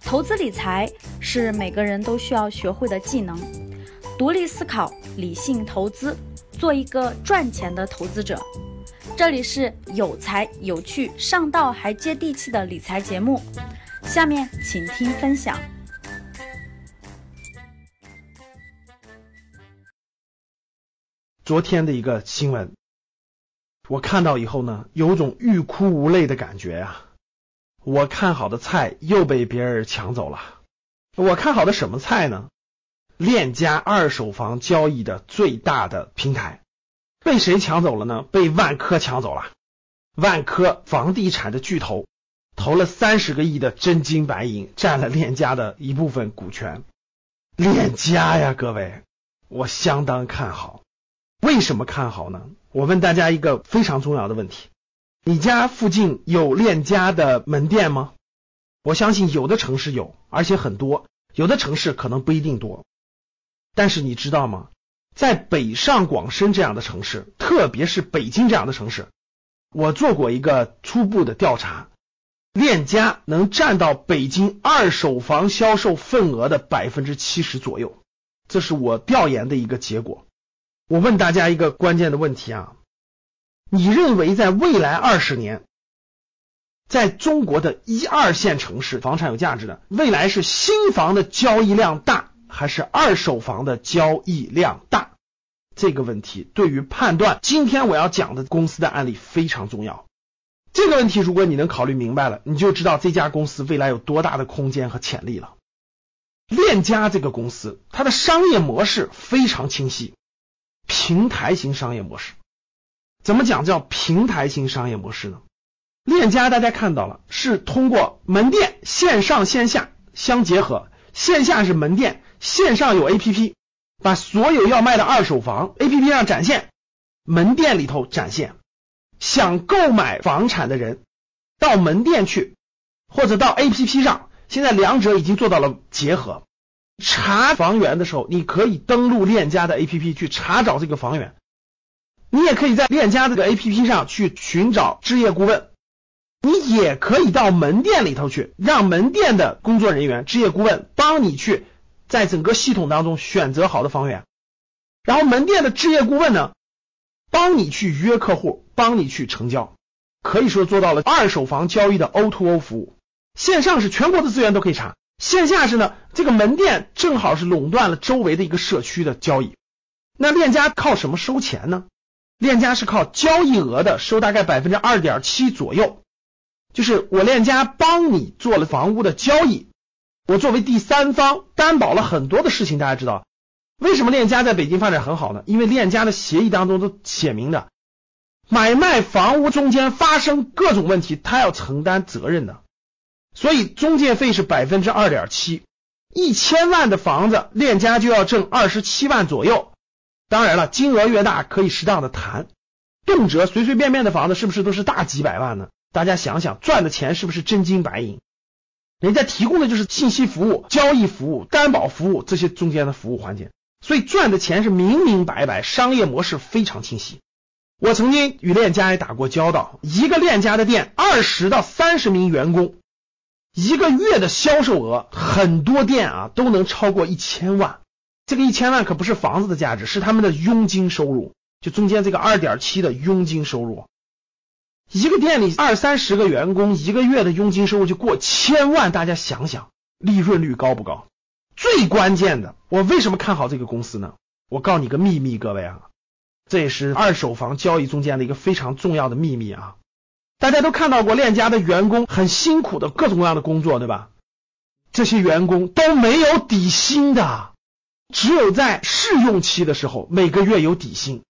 投资理财是每个人都需要学会的技能，独立思考，理性投资，做一个赚钱的投资者。这里是有才有趣、上道还接地气的理财节目，下面请听分享。昨天的一个新闻，我看到以后呢，有种欲哭无泪的感觉呀。我看好的菜又被别人抢走了。我看好的什么菜呢？链家二手房交易的最大的平台被谁抢走了呢？被万科抢走了。万科房地产的巨头投了三十个亿的真金白银，占了链家的一部分股权。链家呀，各位，我相当看好。为什么看好呢？我问大家一个非常重要的问题。你家附近有链家的门店吗？我相信有的城市有，而且很多；有的城市可能不一定多。但是你知道吗？在北上广深这样的城市，特别是北京这样的城市，我做过一个初步的调查，链家能占到北京二手房销售份额的百分之七十左右，这是我调研的一个结果。我问大家一个关键的问题啊。你认为在未来二十年，在中国的一二线城市，房产有价值的未来是新房的交易量大，还是二手房的交易量大？这个问题对于判断今天我要讲的公司的案例非常重要。这个问题如果你能考虑明白了，你就知道这家公司未来有多大的空间和潜力了。链家这个公司，它的商业模式非常清晰，平台型商业模式。怎么讲叫平台型商业模式呢？链家大家看到了，是通过门店线上线下相结合，线下是门店，线上有 APP，把所有要卖的二手房 APP 上展现，门店里头展现。想购买房产的人到门店去，或者到 APP 上，现在两者已经做到了结合。查房源的时候，你可以登录链家的 APP 去查找这个房源。你也可以在链家这个 A P P 上去寻找置业顾问，你也可以到门店里头去，让门店的工作人员、置业顾问帮你去在整个系统当中选择好的房源，然后门店的置业顾问呢，帮你去约客户，帮你去成交，可以说做到了二手房交易的 O to O 服务。线上是全国的资源都可以查，线下是呢，这个门店正好是垄断了周围的一个社区的交易。那链家靠什么收钱呢？链家是靠交易额的收大概百分之二点七左右，就是我链家帮你做了房屋的交易，我作为第三方担保了很多的事情。大家知道为什么链家在北京发展很好呢？因为链家的协议当中都写明的，买卖房屋中间发生各种问题，他要承担责任的，所以中介费是百分之二点七，一千万的房子链家就要挣二十七万左右。当然了，金额越大可以适当的谈，动辄随随便便的房子是不是都是大几百万呢？大家想想，赚的钱是不是真金白银？人家提供的就是信息服务、交易服务、担保服务这些中间的服务环节，所以赚的钱是明明白白，商业模式非常清晰。我曾经与链家也打过交道，一个链家的店，二十到三十名员工，一个月的销售额，很多店啊都能超过一千万。这个一千万可不是房子的价值，是他们的佣金收入，就中间这个二点七的佣金收入。一个店里二三十个员工，一个月的佣金收入就过千万，大家想想利润率高不高？最关键的，我为什么看好这个公司呢？我告诉你个秘密，各位啊，这也是二手房交易中间的一个非常重要的秘密啊！大家都看到过链家的员工很辛苦的各种各样的工作，对吧？这些员工都没有底薪的。只有在试用期的时候，每个月有底薪。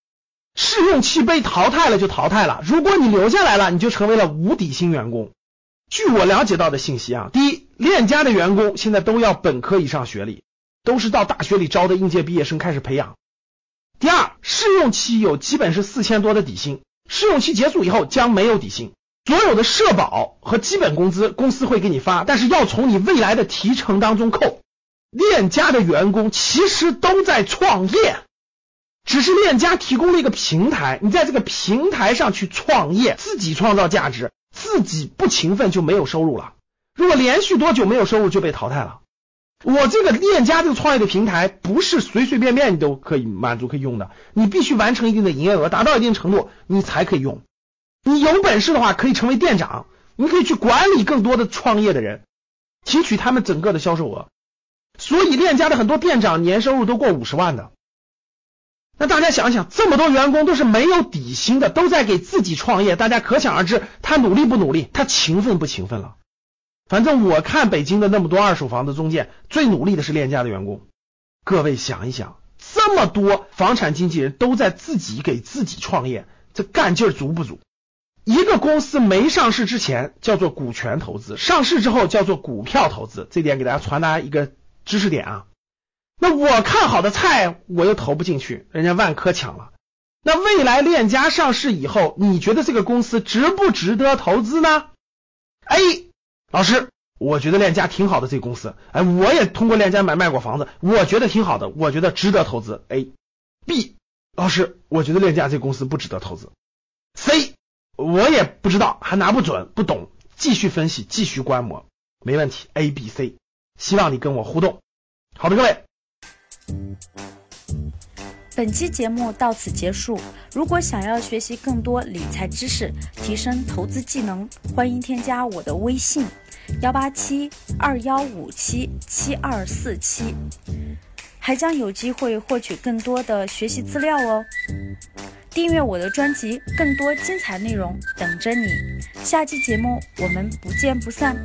试用期被淘汰了就淘汰了，如果你留下来了，你就成为了无底薪员工。据我了解到的信息啊，第一，链家的员工现在都要本科以上学历，都是到大学里招的应届毕业生开始培养。第二，试用期有基本是四千多的底薪，试用期结束以后将没有底薪，所有的社保和基本工资公司会给你发，但是要从你未来的提成当中扣。链家的员工其实都在创业，只是链家提供了一个平台，你在这个平台上去创业，自己创造价值，自己不勤奋就没有收入了。如果连续多久没有收入就被淘汰了。我这个链家这个创业的平台不是随随便便你都可以满足可以用的，你必须完成一定的营业额，达到一定程度你才可以用。你有本事的话可以成为店长，你可以去管理更多的创业的人，提取他们整个的销售额。所以链家的很多店长年收入都过五十万的。那大家想想，这么多员工都是没有底薪的，都在给自己创业，大家可想而知他努力不努力，他勤奋不勤奋了。反正我看北京的那么多二手房的中介，最努力的是链家的员工。各位想一想，这么多房产经纪人都在自己给自己创业，这干劲足不足？一个公司没上市之前叫做股权投资，上市之后叫做股票投资。这点给大家传达一个知识点啊。那我看好的菜我又投不进去，人家万科抢了。那未来链家上市以后，你觉得这个公司值不值得投资呢？A 老师，我觉得链家挺好的，这个公司，哎，我也通过链家买卖过房子，我觉得挺好的，我觉得值得投资。A、B，老师，我觉得链家这公司不值得投资。C，我也不知道，还拿不准，不懂，继续分析，继续观摩，没问题。A、B、C，希望你跟我互动。好的，各位。本期节目到此结束。如果想要学习更多理财知识，提升投资技能，欢迎添加我的微信：幺八七二幺五七七二四七，还将有机会获取更多的学习资料哦。订阅我的专辑，更多精彩内容等着你。下期节目我们不见不散。